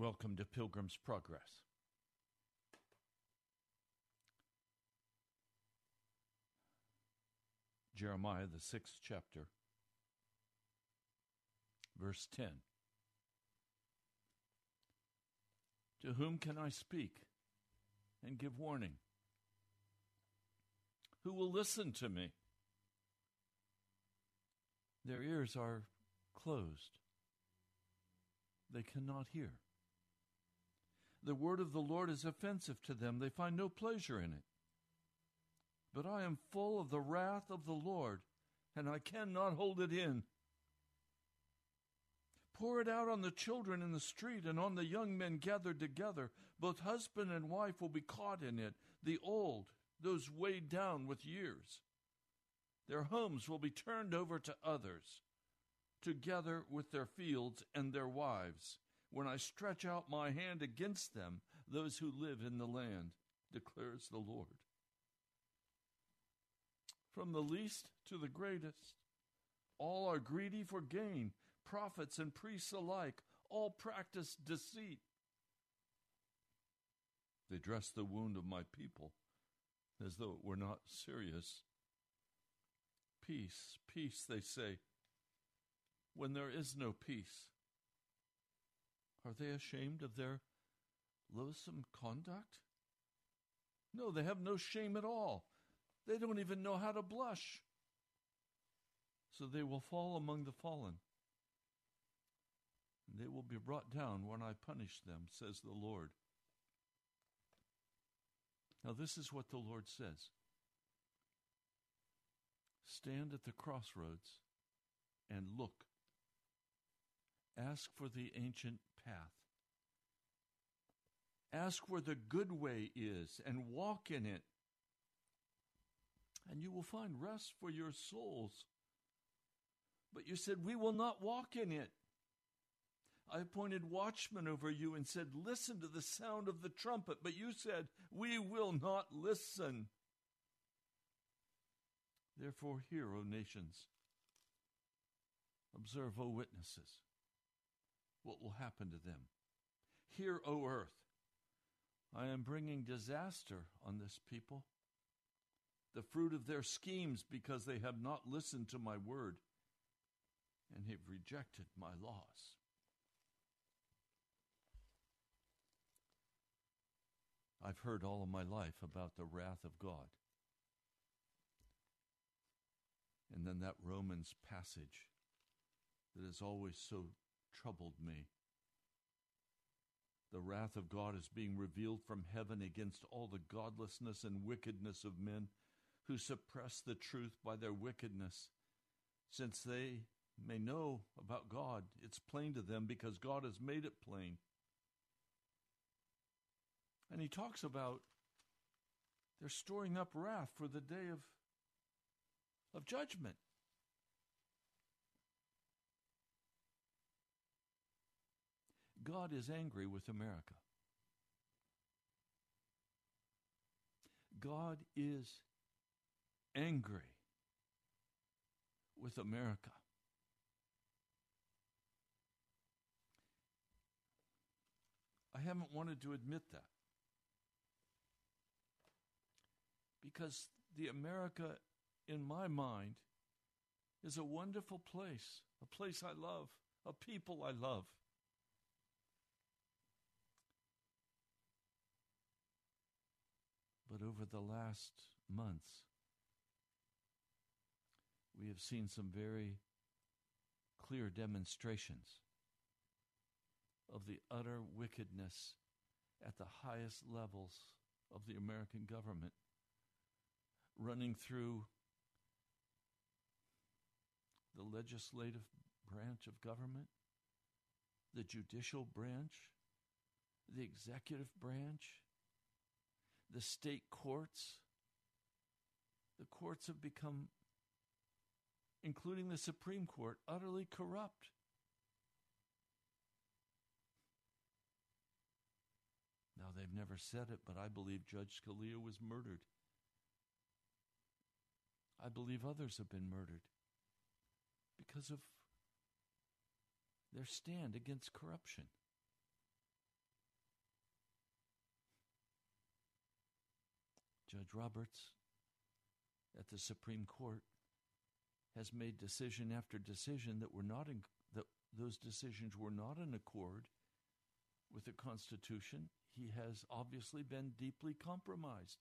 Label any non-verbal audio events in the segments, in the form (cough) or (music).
Welcome to Pilgrim's Progress. Jeremiah, the sixth chapter, verse 10. To whom can I speak and give warning? Who will listen to me? Their ears are closed, they cannot hear. The word of the Lord is offensive to them, they find no pleasure in it. But I am full of the wrath of the Lord, and I cannot hold it in. Pour it out on the children in the street and on the young men gathered together. Both husband and wife will be caught in it, the old, those weighed down with years. Their homes will be turned over to others, together with their fields and their wives, when I stretch out my hand against them, those who live in the land, declares the Lord. From the least to the greatest, all are greedy for gain, prophets and priests alike, all practice deceit. They dress the wound of my people as though it were not serious. Peace, peace, they say, when there is no peace. Are they ashamed of their loathsome conduct? No, they have no shame at all. They don't even know how to blush. So they will fall among the fallen. They will be brought down when I punish them, says the Lord. Now, this is what the Lord says Stand at the crossroads and look. Ask for the ancient path. Ask where the good way is and walk in it. And you will find rest for your souls. But you said, We will not walk in it. I appointed watchmen over you and said, Listen to the sound of the trumpet. But you said, We will not listen. Therefore, hear, O nations. Observe, O witnesses, what will happen to them. Hear, O earth. I am bringing disaster on this people, the fruit of their schemes, because they have not listened to my word and have rejected my laws. I've heard all of my life about the wrath of God. And then that Romans passage that is always so troubled me. The wrath of God is being revealed from heaven against all the godlessness and wickedness of men who suppress the truth by their wickedness. Since they may know about God, it's plain to them because God has made it plain. And he talks about they're storing up wrath for the day of, of judgment. God is angry with America. God is angry with America. I haven't wanted to admit that. Because the America in my mind is a wonderful place, a place I love, a people I love. But over the last months, we have seen some very clear demonstrations of the utter wickedness at the highest levels of the American government, running through the legislative branch of government, the judicial branch, the executive branch, the state courts. The courts have become, including the Supreme Court, utterly corrupt. Now, they've never said it, but I believe Judge Scalia was murdered. I believe others have been murdered because of their stand against corruption. Judge Roberts at the Supreme Court has made decision after decision that were not in, that those decisions were not in accord with the Constitution. He has obviously been deeply compromised.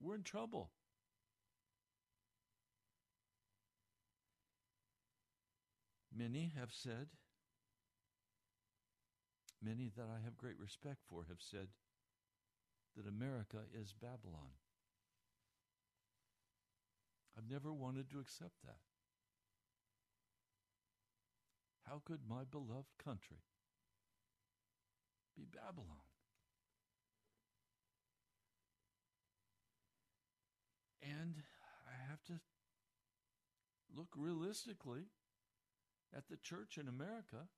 We're in trouble. Many have said, many that I have great respect for have said that America is Babylon. I've never wanted to accept that. How could my beloved country be Babylon? And I have to look realistically at the church in America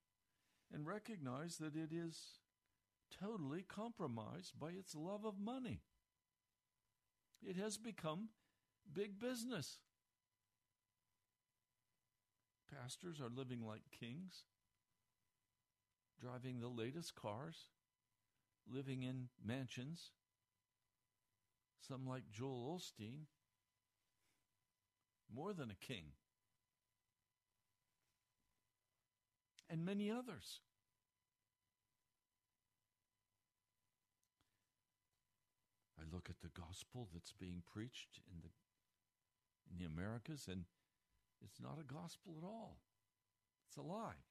and recognize that it is totally compromised by its love of money. It has become big business. Pastors are living like kings, driving the latest cars, living in mansions, some like Joel Osteen, more than a king, and many others. Look at the gospel that's being preached in the in the Americas and it's not a gospel at all. It's a lie.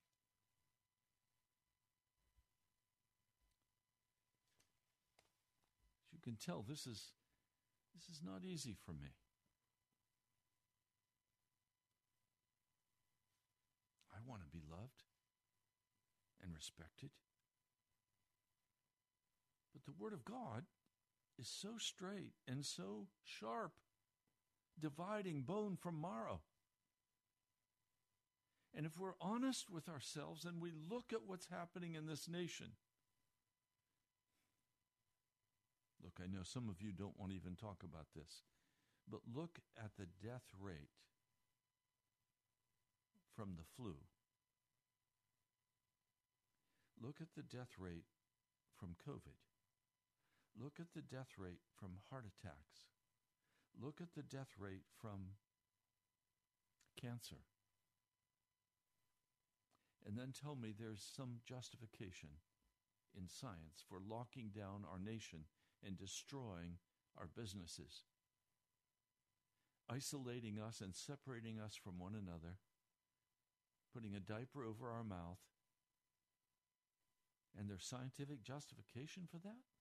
As you can tell this is this is not easy for me. I want to be loved and respected. But the Word of God is so straight and so sharp, dividing bone from marrow. And if we're honest with ourselves and we look at what's happening in this nation, look, I know some of you don't want to even talk about this, but look at the death rate from the flu. Look at the death rate from COVID. Look at the death rate from heart attacks. Look at the death rate from cancer. And then tell me there's some justification in science for locking down our nation and destroying our businesses, isolating us and separating us from one another, putting a diaper over our mouth. And there's scientific justification for that?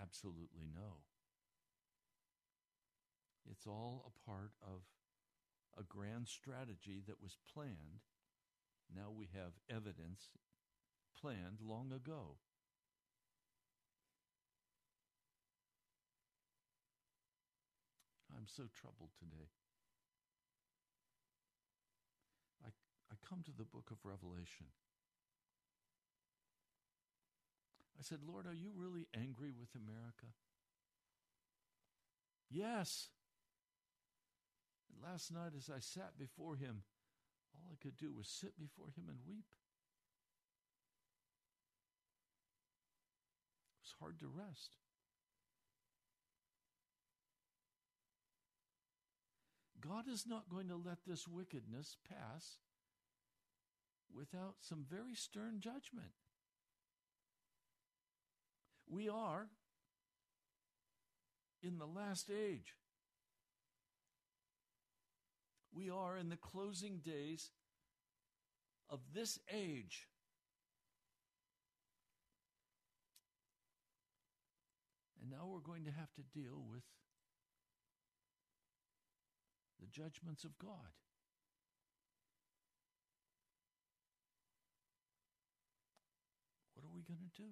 Absolutely no. It's all a part of a grand strategy that was planned. Now we have evidence planned long ago. I'm so troubled today. I, I come to the book of Revelation. I said, Lord, are you really angry with America? Yes. And last night, as I sat before him, all I could do was sit before him and weep. It was hard to rest. God is not going to let this wickedness pass without some very stern judgment. We are in the last age. We are in the closing days of this age. And now we're going to have to deal with the judgments of God. What are we going to do?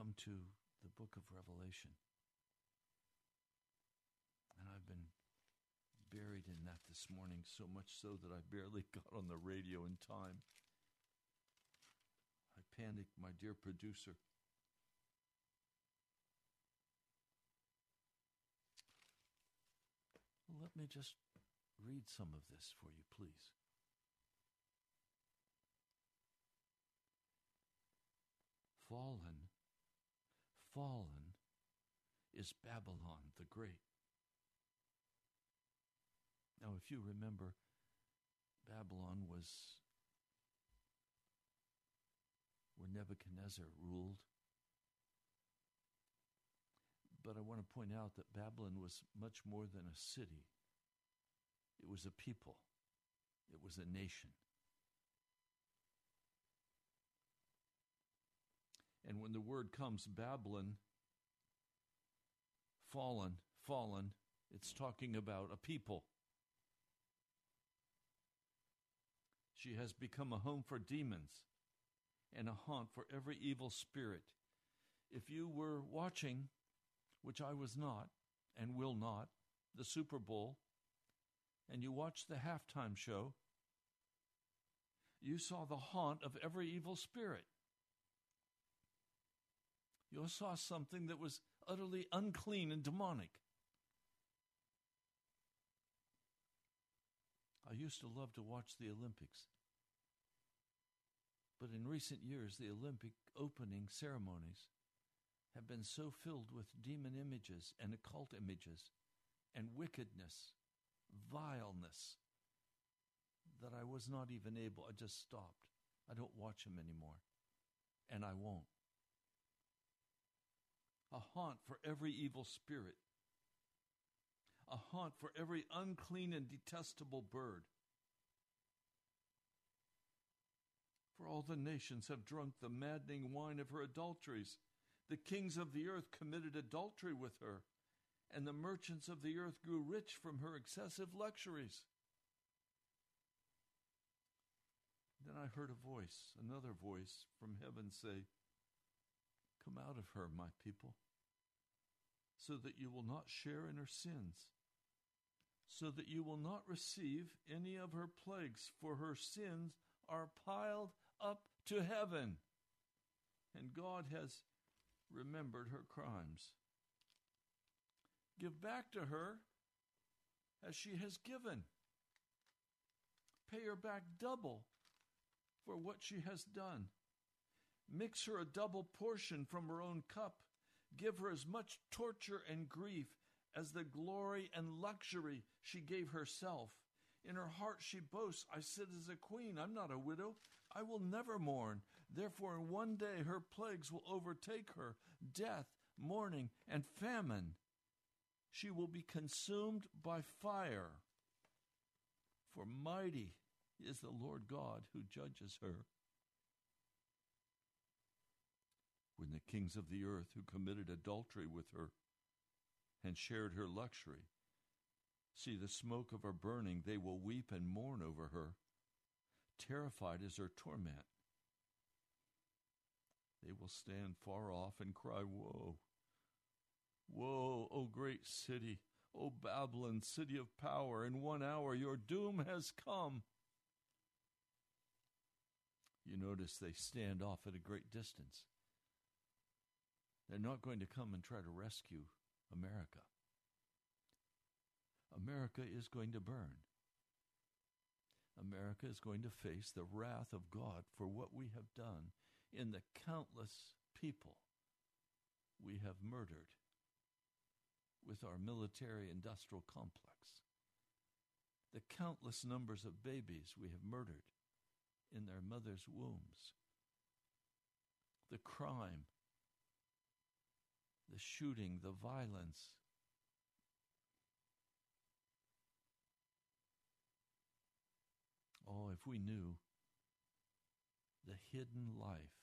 Come to the book of Revelation, and I've been buried in that this morning, so much so that I barely (laughs) got on the radio in time. I panicked, my dear producer. Let me just read some of this for you, please. Fallen, fallen is Babylon the Great. Now, if you remember, Babylon was where Nebuchadnezzar ruled. But I want to point out that Babylon was much more than a city, it was a people, it was a nation. And when the word comes, Babylon, fallen, fallen, it's talking about a people. She has become a home for demons and a haunt for every evil spirit. If you were watching, which I was not and will not, the Super Bowl, and you watched the halftime show, you saw the haunt of every evil spirit. You saw something that was utterly unclean and demonic. I used to love to watch the Olympics. But in recent years, the Olympic opening ceremonies have been so filled with demon images and occult images and wickedness, vileness, that I was not even able, I just stopped. I don't watch them anymore, and I won't. A haunt for every evil spirit, a haunt for every unclean and detestable bird. For all the nations have drunk the maddening wine of her adulteries. The kings of the earth committed adultery with her, and the merchants of the earth grew rich from her excessive luxuries. Then I heard a voice, another voice from heaven say, Come out of her, my people, so that you will not share in her sins, so that you will not receive any of her plagues, for her sins are piled up to heaven. And God has remembered her crimes. Give back to her as she has given. Pay her back double for what she has done. Mix her a double portion from her own cup. Give her as much torture and grief as the glory and luxury she gave herself. In her heart she boasts, I sit as a queen. I'm not a widow. I will never mourn. Therefore, in one day her plagues will overtake her death, mourning, and famine. She will be consumed by fire. For mighty is the Lord God who judges her. When the kings of the earth who committed adultery with her and shared her luxury see the smoke of her burning, they will weep and mourn over her terrified is her torment. They will stand far off and cry, Woe! Woe, O great city! O Babylon, city of power! In one hour your doom has come. You notice they stand off at a great distance. They're not going to come and try to rescue America. America is going to burn. America is going to face the wrath of God for what we have done in the countless people we have murdered with our military industrial complex, the countless numbers of babies we have murdered in their mother's wombs, the crime, the shooting, the violence, Oh, if we knew the hidden life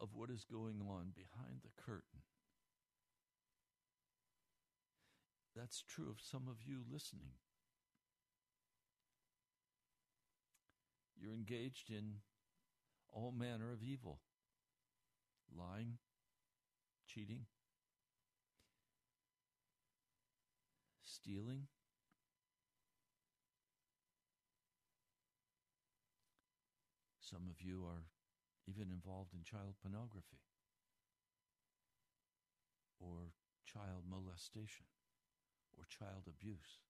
of what is going on behind the curtain. That's true of some of you listening. You're engaged in all manner of evil lying, cheating, stealing, Some of you are even involved in child pornography or child molestation or child abuse.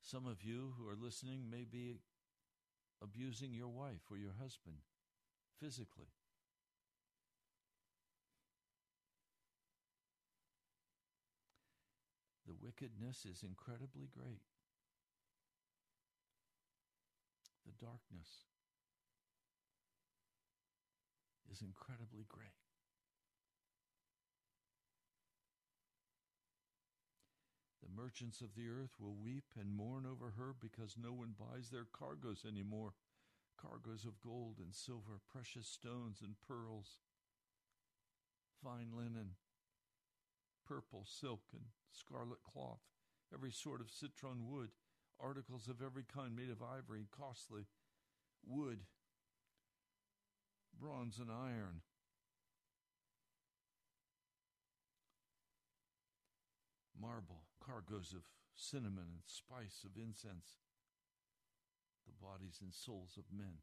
Some of you who are listening may be abusing your wife or your husband physically. The wickedness is incredibly great. The darkness is incredibly great. The merchants of the earth will weep and mourn over her because no one buys their cargoes anymore cargoes of gold and silver, precious stones and pearls, fine linen, purple silk and scarlet cloth, every sort of citron wood, articles of every kind made of ivory and costly wood, bronze and iron. Marble, cargoes of cinnamon and spice of incense, the bodies and souls of men.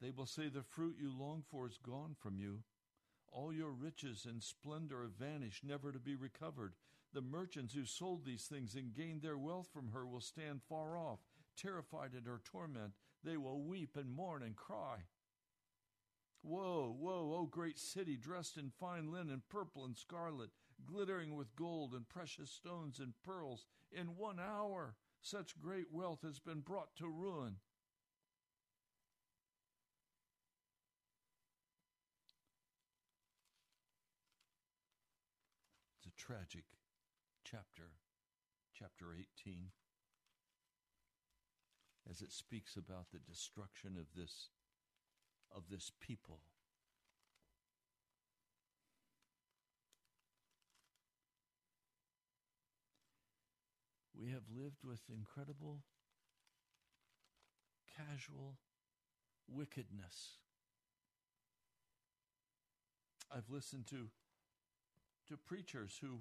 They will say, The fruit you long for is gone from you. All your riches and splendor have vanished, never to be recovered. The merchants who sold these things and gained their wealth from her will stand far off, terrified at her torment. They will weep and mourn and cry. Woe, woe, O great city, dressed in fine linen, purple and scarlet, glittering with gold and precious stones and pearls. In one hour, such great wealth has been brought to ruin. Tragic chapter, chapter 18, as it speaks about the destruction of this of this people. We have lived with incredible casual wickedness. I've listened to to preachers who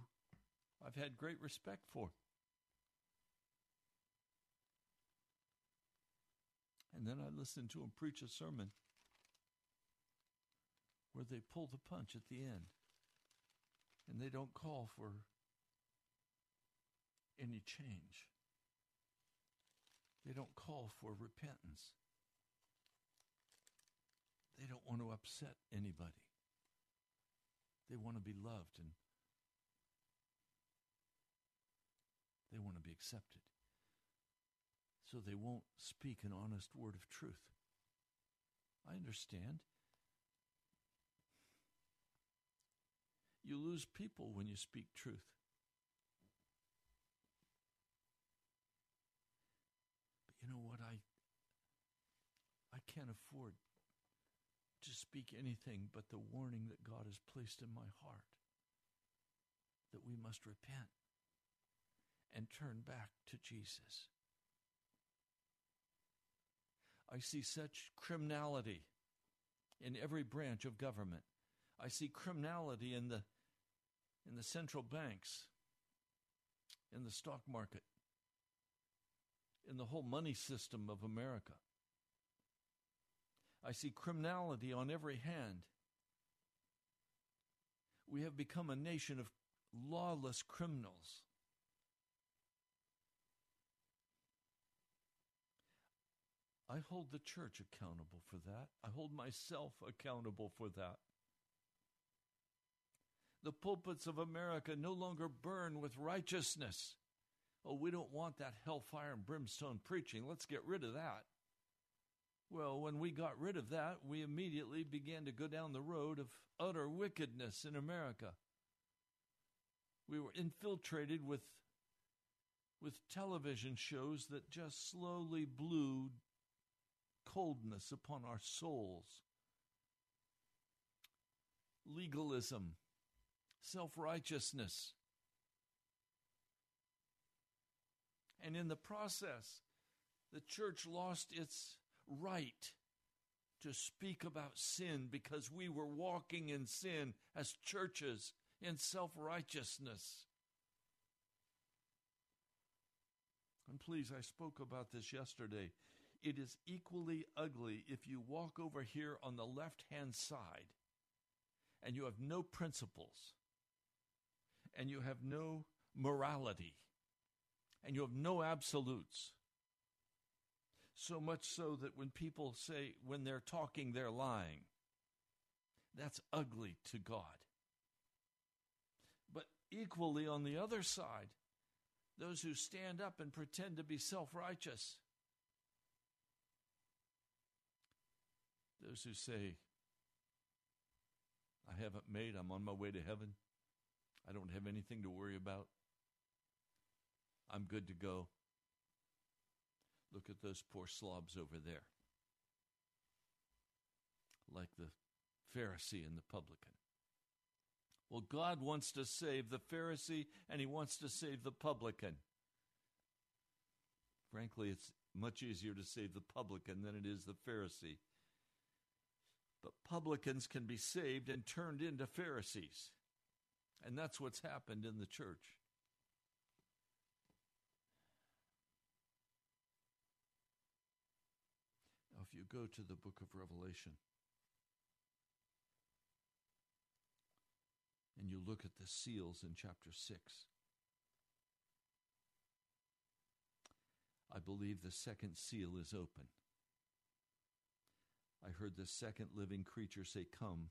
I've had great respect for. And then I listen to them preach a sermon where they pull the punch at the end and they don't call for any change. They don't call for repentance. They don't want to upset anybody. They want to be loved and they want to be accepted. So they won't speak an honest word of truth. I understand. You lose people when you speak truth. But you know what? I I can't afford to speak anything but the warning that God has placed in my heart that we must repent and turn back to Jesus. I see such criminality in every branch of government. I see criminality in the in the central banks, in the stock market, in the whole money system of America. I see criminality on every hand. We have become a nation of lawless criminals. I hold the church accountable for that. I hold myself accountable for that. The pulpits of America no longer burn with righteousness. Oh, we don't want that hellfire and brimstone preaching. Let's get rid of that. Well, when we got rid of that, we immediately began to go down the road of utter wickedness in America. We were infiltrated with, with television shows that just slowly blew coldness upon our souls. Legalism, self righteousness. And in the process, the church lost its right to speak about sin because we were walking in sin as churches in self righteousness. And please, I spoke about this yesterday. It is equally ugly if you walk over here on the left hand side and you have no principles and you have no morality, and you have no absolutes. So much so that when people say, when they're talking, they're lying, that's ugly to God. But equally, on the other side, those who stand up and pretend to be self righteous, those who say, I haven't made, I'm on my way to heaven, I don't have anything to worry about, I'm good to go. Look at those poor slobs over there. Like the Pharisee and the publican. Well, God wants to save the Pharisee and he wants to save the publican. Frankly, it's much easier to save the publican than it is the Pharisee. But publicans can be saved and turned into Pharisees. And that's what's happened in the church. Now, if you go to the book of Revelation, and you look at the seals in chapter 6, I believe the second seal is open. I heard the second living creature say, Come.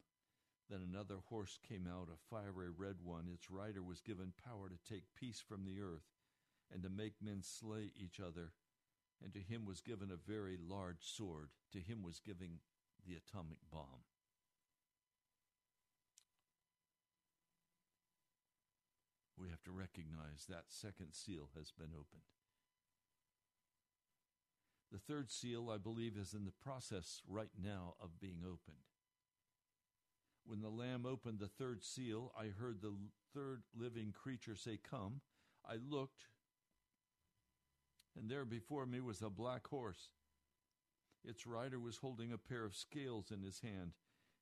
Then another horse came out, a fiery red one. Its rider was given power to take peace from the earth and to make men slay each other. And to him was given a very large sword. To him was given the atomic bomb. we have to recognize that second seal has been opened. The third seal, I believe, is in the process right now of being opened. When the Lamb opened the third seal, I heard the third living creature say, Come. I looked, and there before me was a black horse. Its rider was holding a pair of scales in his hand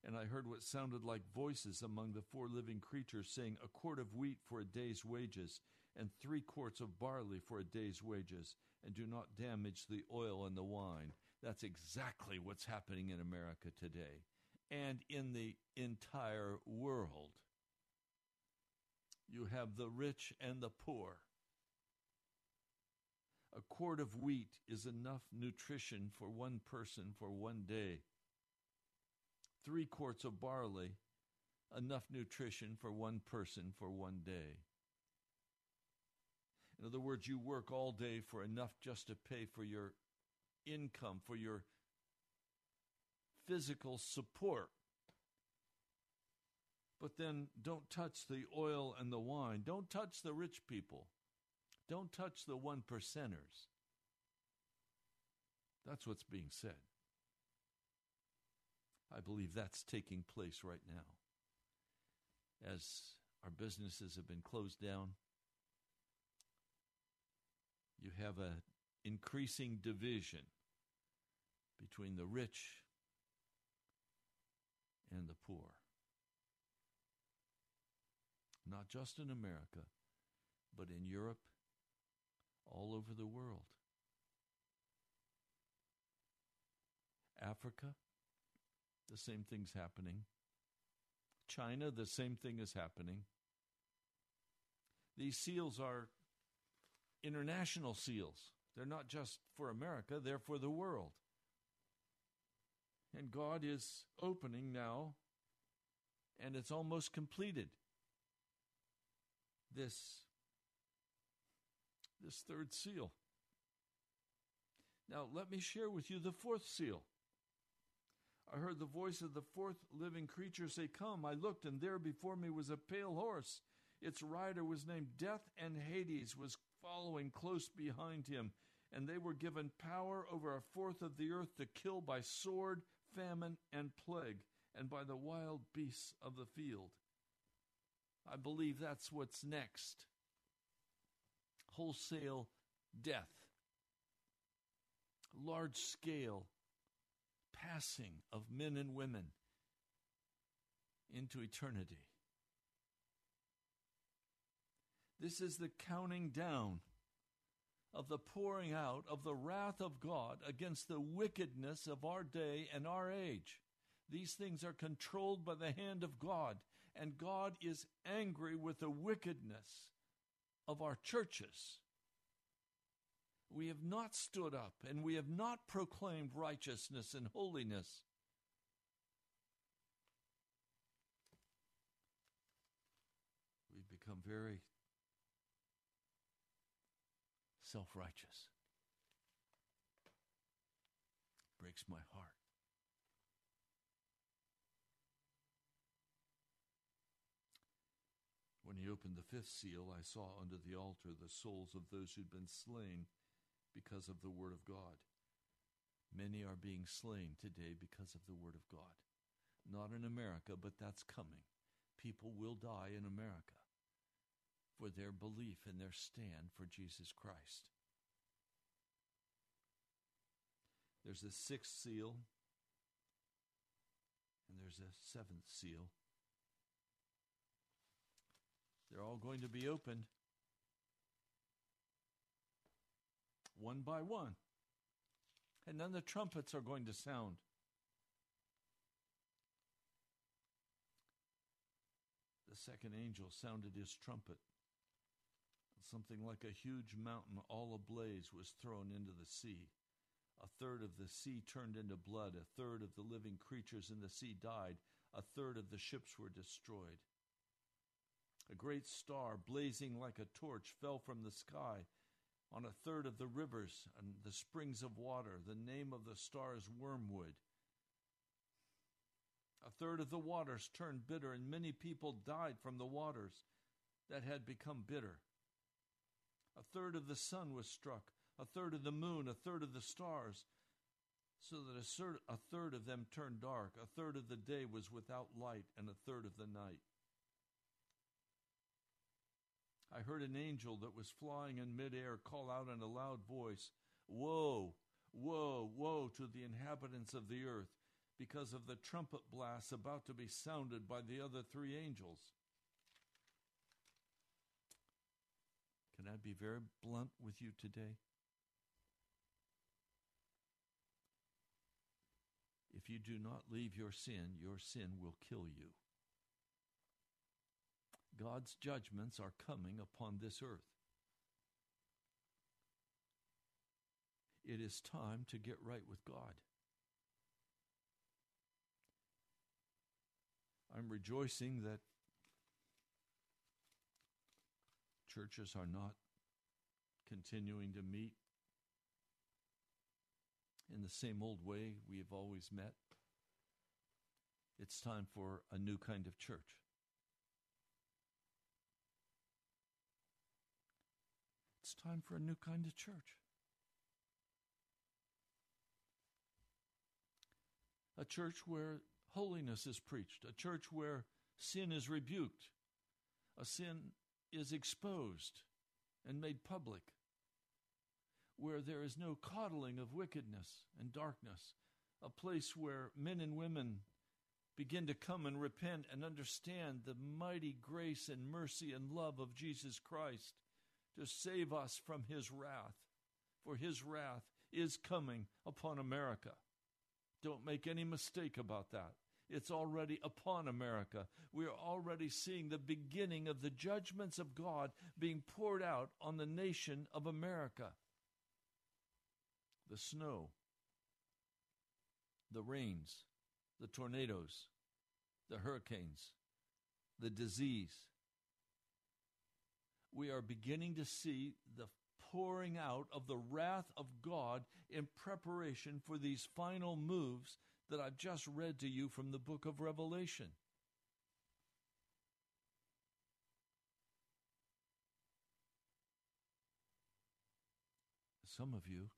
and I heard what sounded like voices among the four living creatures saying, A quart of wheat for a day's wages, and three quarts of barley for a day's wages, and do not damage the oil and the wine. That's exactly what's happening in America today and in the entire world. You have the rich and the poor. A quart of wheat is enough nutrition for one person for one day three quarts of barley, enough nutrition for one person for one day. In other words, you work all day for enough just to pay for your income, for your physical support. But then don't touch the oil and the wine. Don't touch the rich people. Don't touch the one percenters. That's what's being said. I believe that's taking place right now. As our businesses have been closed down, you have an increasing division between the rich and the poor. Not just in America, but in Europe, all over the world. Africa, the same thing's happening. China, the same thing is happening. These seals are international seals. They're not just for America, they're for the world. And God is opening now, and it's almost completed. This, this third seal. Now, let me share with you the fourth seal. I heard the voice of the fourth living creature say, Come. I looked, and there before me was a pale horse. Its rider was named Death, and Hades was following close behind him. And they were given power over a fourth of the earth to kill by sword, famine, and plague, and by the wild beasts of the field. I believe that's what's next. Wholesale death, large scale passing of men and women into eternity. This is the counting down of the pouring out of the wrath of God against the wickedness of our day and our age. These things are controlled by the hand of God, and God is angry with the wickedness of our churches. We have not stood up and we have not proclaimed righteousness and holiness. We've become very self righteous. Breaks my heart. When he opened the fifth seal, I saw under the altar the souls of those who'd been slain because of the Word of God. Many are being slain today because of the Word of God. Not in America, but that's coming. People will die in America for their belief and their stand for Jesus Christ. There's a sixth seal, and there's a seventh seal. They're all going to be opened one by one. And then the trumpets are going to sound. The second angel sounded his trumpet. Something like a huge mountain all ablaze was thrown into the sea. A third of the sea turned into blood. A third of the living creatures in the sea died. A third of the ships were destroyed. A great star, blazing like a torch, fell from the sky on a third of the rivers and the springs of water. The name of the star is Wormwood. A third of the waters turned bitter, and many people died from the waters that had become bitter. A third of the sun was struck, a third of the moon, a third of the stars, so that a third of them turned dark, a third of the day was without light, and a third of the night. I heard an angel that was flying in midair call out in a loud voice, Woe, woe, woe to the inhabitants of the earth, because of the trumpet blasts about to be sounded by the other three angels. Can I be very blunt with you today? If you do not leave your sin, your sin will kill you. God's judgments are coming upon this earth. It is time to get right with God. I'm rejoicing that churches are not continuing to meet in the same old way we have always met. It's time for a new kind of church. Time for a new kind of church. A church where holiness is preached, a church where sin is rebuked, a sin is exposed and made public, where there is no coddling of wickedness and darkness, a place where men and women begin to come and repent and understand the mighty grace and mercy and love of Jesus Christ to save us from his wrath, for his wrath is coming upon America. Don't make any mistake about that. It's already upon America. We are already seeing the beginning of the judgments of God being poured out on the nation of America. The snow, the rains, the tornadoes, the hurricanes, the disease, we are beginning to see the pouring out of the wrath of God in preparation for these final moves that I've just read to you from the book of Revelation. Some of you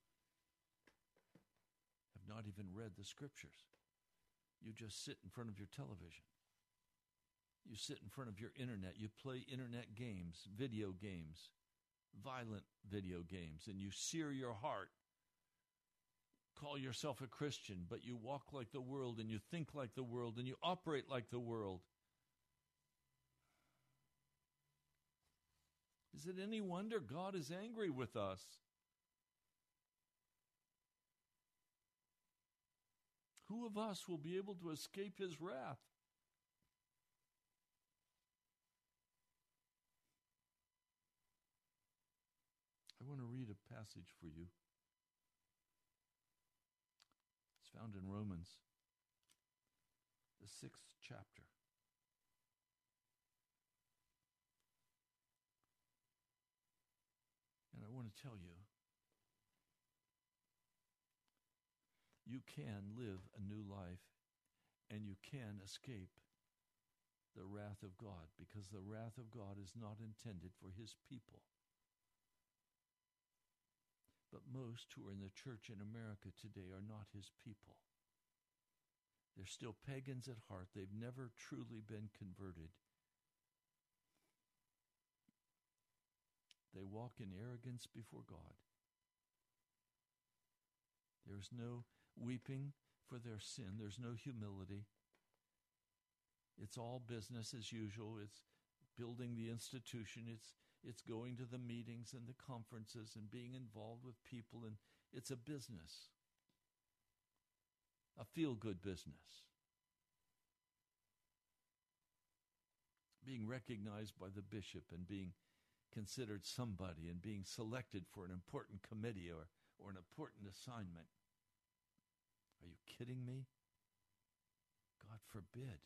have not even read the scriptures. You just sit in front of your television. You sit in front of your internet, you play internet games, video games, violent video games, and you sear your heart. Call yourself a Christian, but you walk like the world and you think like the world and you operate like the world. Is it any wonder God is angry with us? Who of us will be able to escape his wrath? Want to read a passage for you. It's found in Romans, the sixth chapter. And I want to tell you you can live a new life and you can escape the wrath of God because the wrath of God is not intended for his people. But most who are in the church in America today are not his people. They're still pagans at heart. They've never truly been converted. They walk in arrogance before God. There's no weeping for their sin, there's no humility. It's all business as usual. It's building the institution. It's it's going to the meetings and the conferences and being involved with people and it's a business. A feel-good business. Being recognized by the bishop and being considered somebody and being selected for an important committee or, or an important assignment. Are you kidding me? God forbid.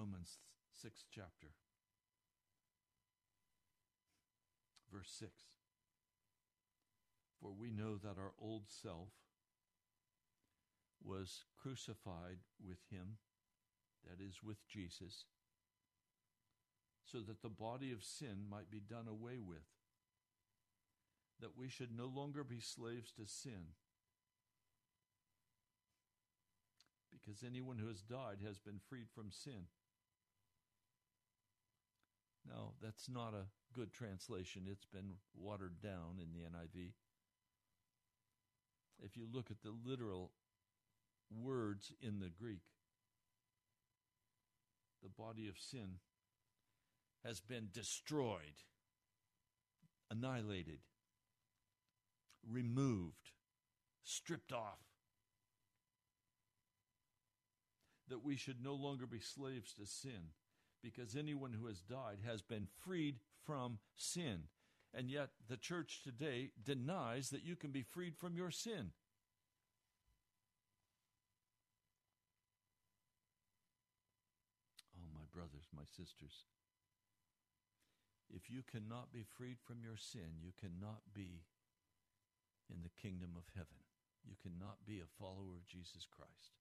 Romans 6th chapter, verse 6. For we know that our old self was crucified with him, that is, with Jesus, so that the body of sin might be done away with, that we should no longer be slaves to sin. Because anyone who has died has been freed from sin. No, that's not a good translation. It's been watered down in the NIV. If you look at the literal words in the Greek, the body of sin has been destroyed, annihilated, removed, stripped off. That we should no longer be slaves to sin because anyone who has died has been freed from sin. And yet, the church today denies that you can be freed from your sin. Oh, my brothers, my sisters, if you cannot be freed from your sin, you cannot be in the kingdom of heaven. You cannot be a follower of Jesus Christ.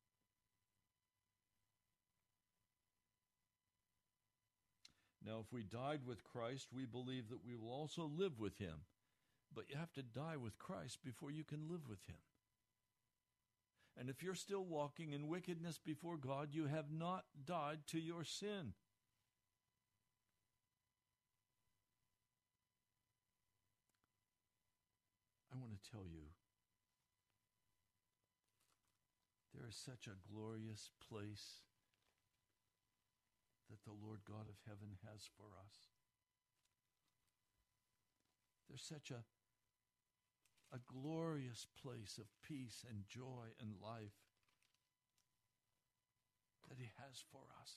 Now, if we died with Christ, we believe that we will also live with him. But you have to die with Christ before you can live with him. And if you're still walking in wickedness before God, you have not died to your sin. I want to tell you there is such a glorious place that the Lord God of heaven has for us. There's such a, a glorious place of peace and joy and life that He has for us.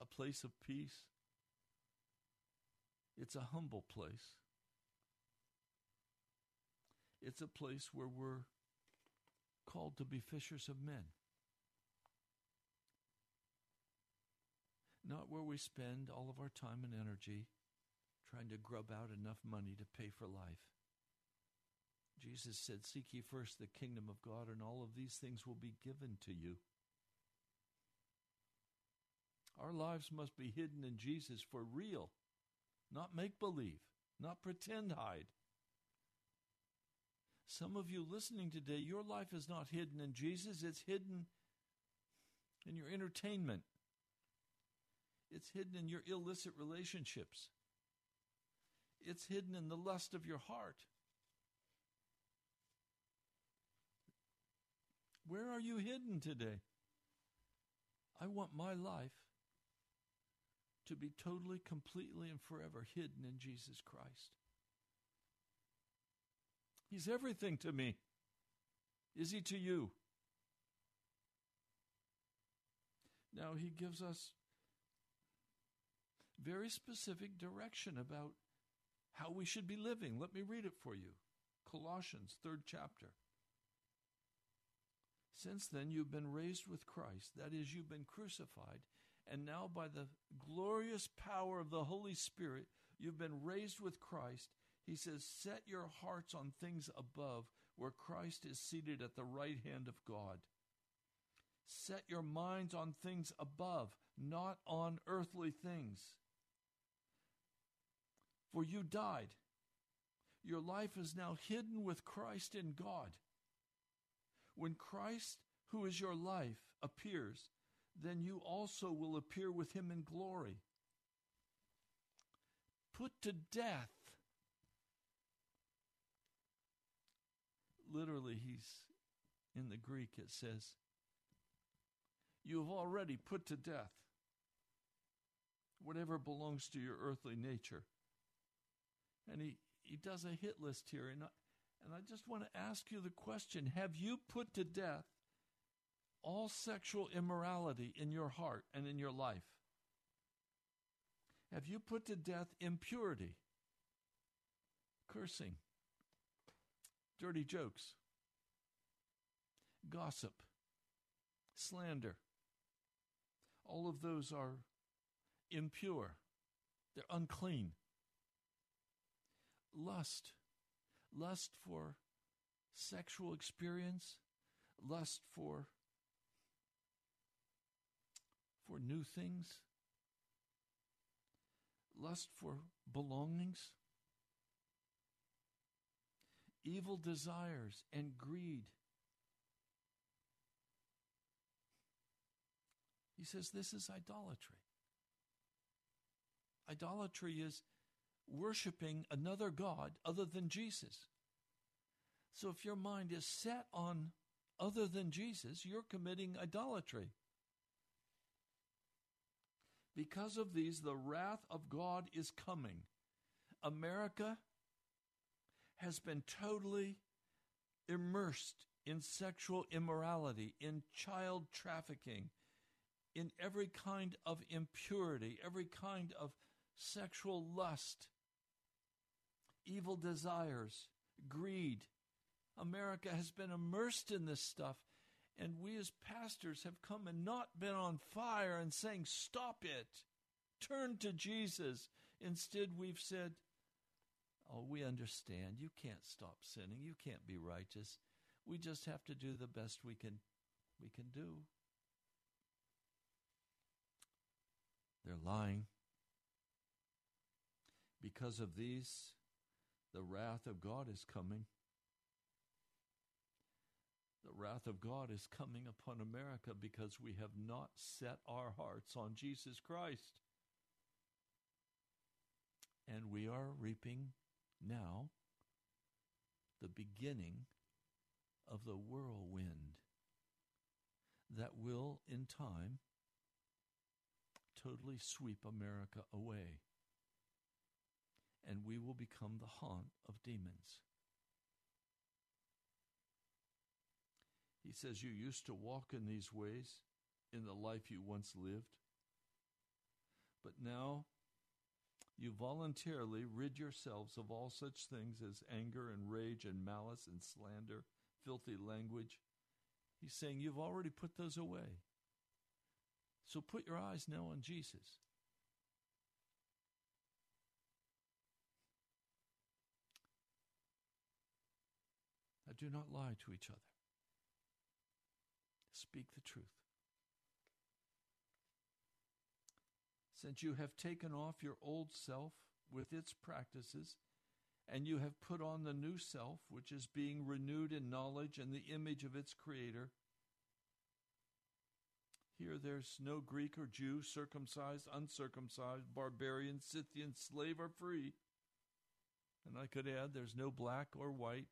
A place of peace. It's a humble place. It's a place where we're called to be fishers of men. Not where we spend all of our time and energy trying to grub out enough money to pay for life. Jesus said, Seek ye first the kingdom of God, and all of these things will be given to you. Our lives must be hidden in Jesus for real, not make believe, not pretend hide. Some of you listening today, your life is not hidden in Jesus, it's hidden in your entertainment. It's hidden in your illicit relationships. It's hidden in the lust of your heart. Where are you hidden today? I want my life to be totally, completely, and forever hidden in Jesus Christ. He's everything to me. Is he to you? Now, he gives us very specific direction about how we should be living. Let me read it for you Colossians, third chapter. Since then, you've been raised with Christ. That is, you've been crucified. And now, by the glorious power of the Holy Spirit, you've been raised with Christ. He says, Set your hearts on things above, where Christ is seated at the right hand of God. Set your minds on things above, not on earthly things. For you died. Your life is now hidden with Christ in God. When Christ, who is your life, appears, then you also will appear with him in glory. Put to death. Literally, he's in the Greek, it says, You have already put to death whatever belongs to your earthly nature. And he, he does a hit list here. And I, and I just want to ask you the question Have you put to death all sexual immorality in your heart and in your life? Have you put to death impurity, cursing, dirty jokes, gossip, slander? All of those are impure, they're unclean. Lust, lust for sexual experience, lust for for new things, lust for belongings, evil desires, and greed. He says this is idolatry. Idolatry is worshiping another God other than Jesus. So if your mind is set on other than Jesus, you're committing idolatry. Because of these, the wrath of God is coming. America has been totally immersed in sexual immorality, in child trafficking, in every kind of impurity, every kind of sexual lust, evil desires, greed. America has been immersed in this stuff and we as pastors have come and not been on fire and saying, Stop it, turn to Jesus. Instead, we've said, Oh, we understand. You can't stop sinning. You can't be righteous. We just have to do the best we can we can do. They're lying. Because of these, the wrath of God is coming. The wrath of God is coming upon America because we have not set our hearts on Jesus Christ. And we are reaping now the beginning of the whirlwind that will, in time, totally sweep America away. And we will become the haunt of demons. He says, You used to walk in these ways in the life you once lived, but now you voluntarily rid yourselves of all such things as anger and rage and malice and slander, filthy language. He's saying you've already put those away. So put your eyes now on Jesus. Do not lie to each other. Speak the truth. Since you have taken off your old self with its practices, and you have put on the new self, which is being renewed in knowledge and the image of its Creator. Here there's no Greek or Jew, circumcised, uncircumcised, barbarian, Scythian, slave, or free. And I could add there's no black or white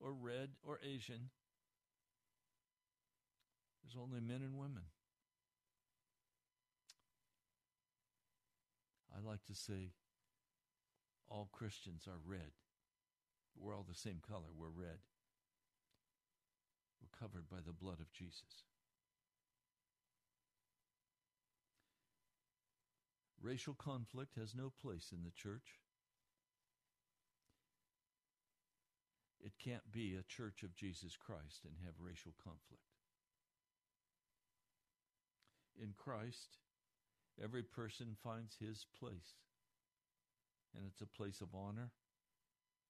or red or Asian. There's only men and women. I like to say all Christians are red. We're all the same color. We're red. We're covered by the blood of Jesus. Racial conflict has no place in the church. It can't be a church of Jesus Christ and have racial conflict. In Christ, every person finds his place, and it's a place of honor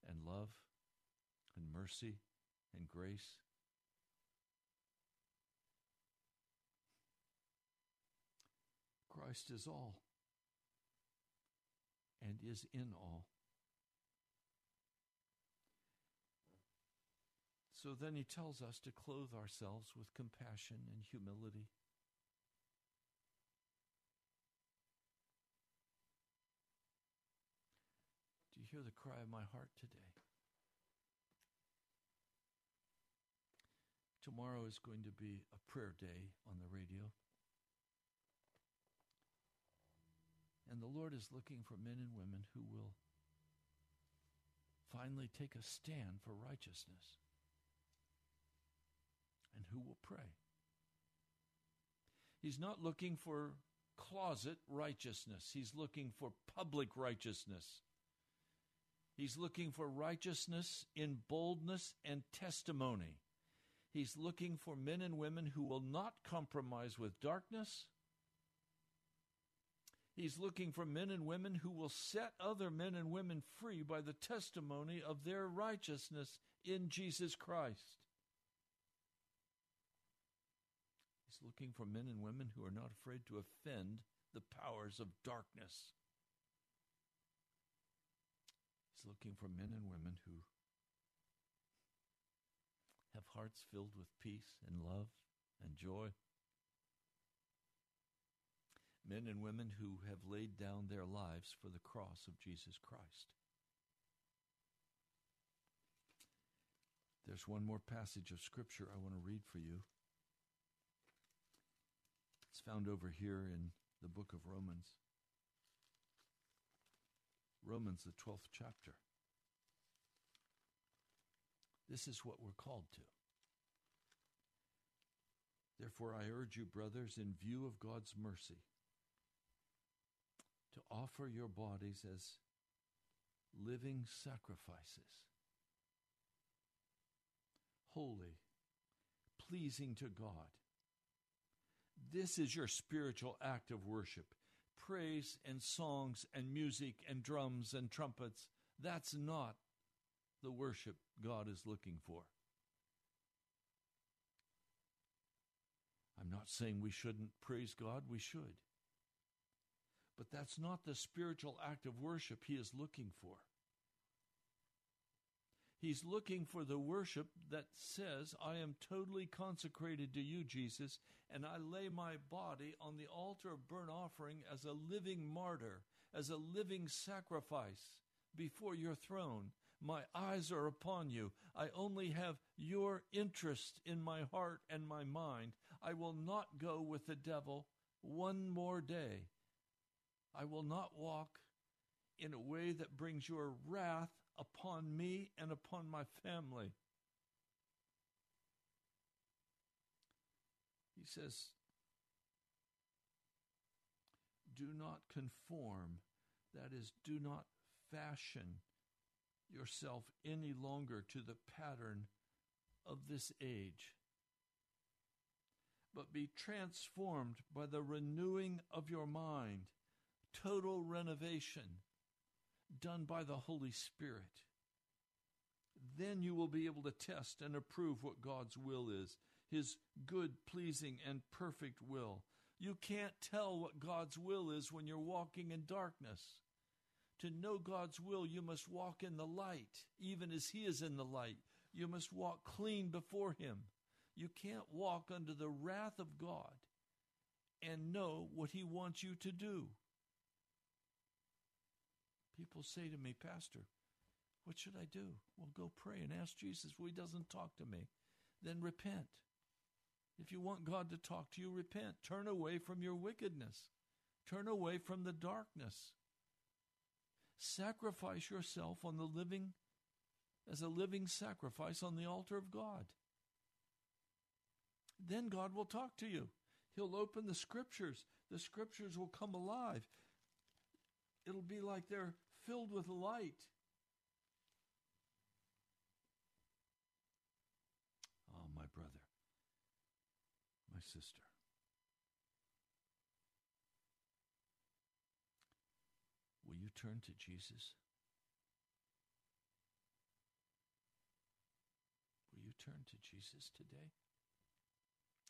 and love and mercy and grace. Christ is all and is in all. So then he tells us to clothe ourselves with compassion and humility. Do you hear the cry of my heart today? Tomorrow is going to be a prayer day on the radio. And the Lord is looking for men and women who will finally take a stand for righteousness and who will pray. He's not looking for closet righteousness, he's looking for public righteousness. He's looking for righteousness in boldness and testimony. He's looking for men and women who will not compromise with darkness. He's looking for men and women who will set other men and women free by the testimony of their righteousness in Jesus Christ. Looking for men and women who are not afraid to offend the powers of darkness. He's looking for men and women who have hearts filled with peace and love and joy. Men and women who have laid down their lives for the cross of Jesus Christ. There's one more passage of Scripture I want to read for you. It's found over here in the book of Romans. Romans, the 12th chapter. This is what we're called to. Therefore, I urge you, brothers, in view of God's mercy, to offer your bodies as living sacrifices, holy, pleasing to God this is your spiritual act of worship. Praise and songs and music and drums and trumpets. That's not the worship God is looking for. I'm not saying we shouldn't praise God, we should. But that's not the spiritual act of worship He is looking for. He's looking for the worship that says, I am totally consecrated to you, Jesus, and I lay my body on the altar of burnt offering as a living martyr, as a living sacrifice before your throne. My eyes are upon you. I only have your interest in my heart and my mind. I will not go with the devil one more day. I will not walk in a way that brings your wrath upon me and upon my family. He says, Do not conform, that is, do not fashion yourself any longer to the pattern of this age, but be transformed by the renewing of your mind, total renovation done by the Holy Spirit. Then you will be able to test and approve what God's will is, His good, pleasing, and perfect will. You can't tell what God's will is when you're walking in darkness. To know God's will, you must walk in the light, even as He is in the light. You must walk clean before Him. You can't walk under the wrath of God and know what He wants you to do. People say to me, Pastor, what should I do? Well, go pray and ask Jesus. Well, he doesn't talk to me. Then repent. If you want God to talk to you, repent. Turn away from your wickedness. Turn away from the darkness. Sacrifice yourself on the living as a living sacrifice on the altar of God. Then God will talk to you. He'll open the scriptures. The scriptures will come alive. It'll be like they're filled with light. Oh, my brother, my sister. Will you turn to Jesus? Will you turn to Jesus today?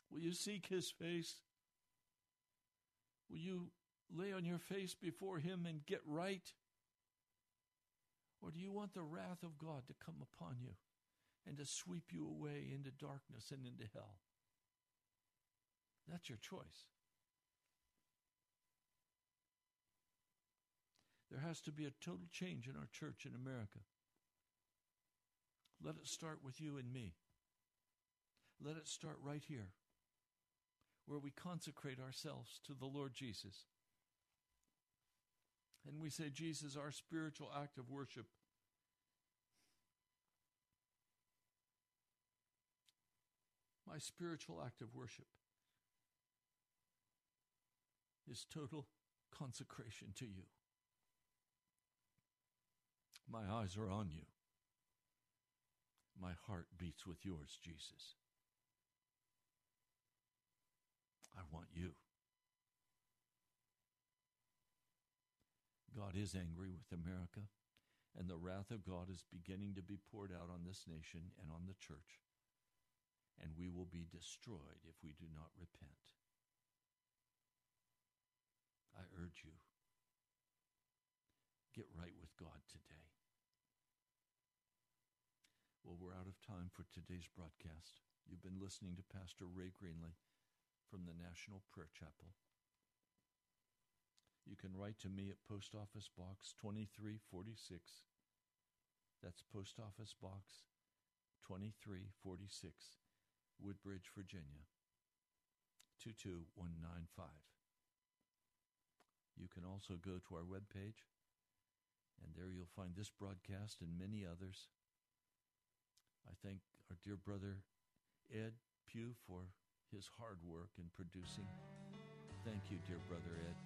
Will you seek his face? Will you lay on your face before him and get right? Or do you want the wrath of God to come upon you and to sweep you away into darkness and into hell? That's your choice. There has to be a total change in our church in America. Let it start with you and me. Let it start right here, where we consecrate ourselves to the Lord Jesus. And we say, Jesus, our spiritual act of worship. My spiritual act of worship is total consecration to you. My eyes are on you. My heart beats with yours, Jesus. I want you. God is angry with America, and the wrath of God is beginning to be poured out on this nation and on the church, and we will be destroyed if we do not repent. I urge you, get right with God today. Well, we're out of time for today's broadcast. You've been listening to Pastor Ray Greenley from the National Prayer Chapel. You can write to me at Post Office Box 2346. That's Post Office Box 2346, Woodbridge, Virginia 22195. You can also go to our webpage, and there you'll find this broadcast and many others. I thank our dear brother Ed Pugh for his hard work in producing. Thank you, dear brother Ed.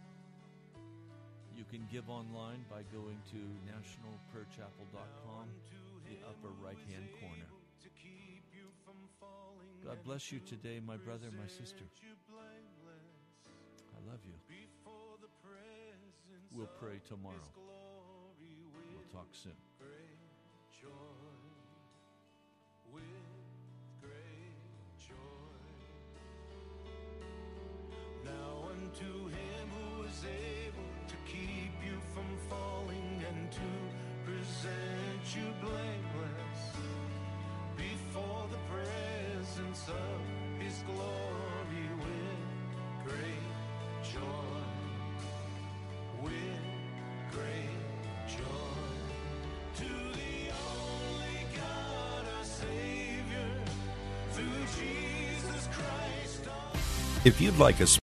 You can give online by going to nationalprayerchapel.com, the upper right hand corner. God bless you today, my brother, my sister. I love you. We'll pray tomorrow. We'll talk soon. Now unto him who is able to keep you from falling and to present you blameless before the presence of his glory If you'd like a